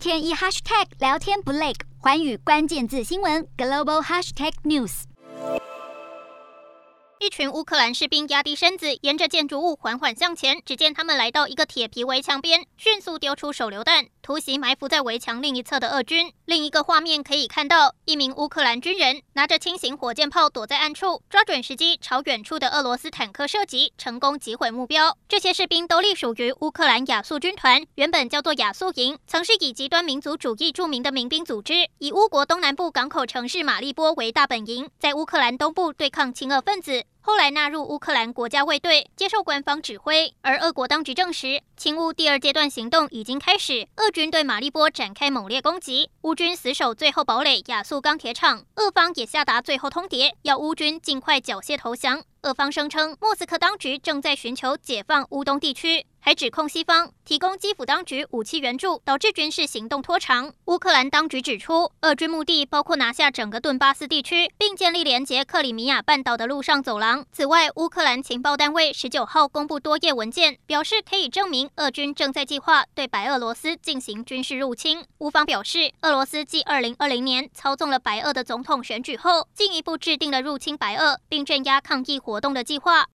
天一 hashtag 聊天不累，环宇关键字新闻 global hashtag news。一群乌克兰士兵压低身子，沿着建筑物缓缓向前。只见他们来到一个铁皮围墙边，迅速丢出手榴弹，突袭埋伏在围墙另一侧的俄军。另一个画面可以看到，一名乌克兰军人拿着轻型火箭炮躲在暗处，抓准时机朝远处的俄罗斯坦克射击，成功击毁目标。这些士兵都隶属于乌克兰亚速军团，原本叫做亚速营，曾是以极端民族主义著名的民兵组织，以乌国东南部港口城市马利波为大本营，在乌克兰东部对抗亲俄分子。后来纳入乌克兰国家卫队，接受官方指挥。而俄国当局证实，亲乌第二阶段行动已经开始，俄军对马利波展开猛烈攻击，乌军死守最后堡垒亚速钢铁厂，俄方也下达最后通牒，要乌军尽快缴械投降。俄方声称，莫斯科当局正在寻求解放乌东地区。还指控西方提供基辅当局武器援助，导致军事行动拖长。乌克兰当局指出，俄军目的包括拿下整个顿巴斯地区，并建立连接克里米亚半岛的陆上走廊。此外，乌克兰情报单位十九号公布多页文件，表示可以证明俄军正在计划对白俄罗斯进行军事入侵。乌方表示，俄罗斯继二零二零年操纵了白俄的总统选举后，进一步制定了入侵白俄并镇压抗议活动的计划。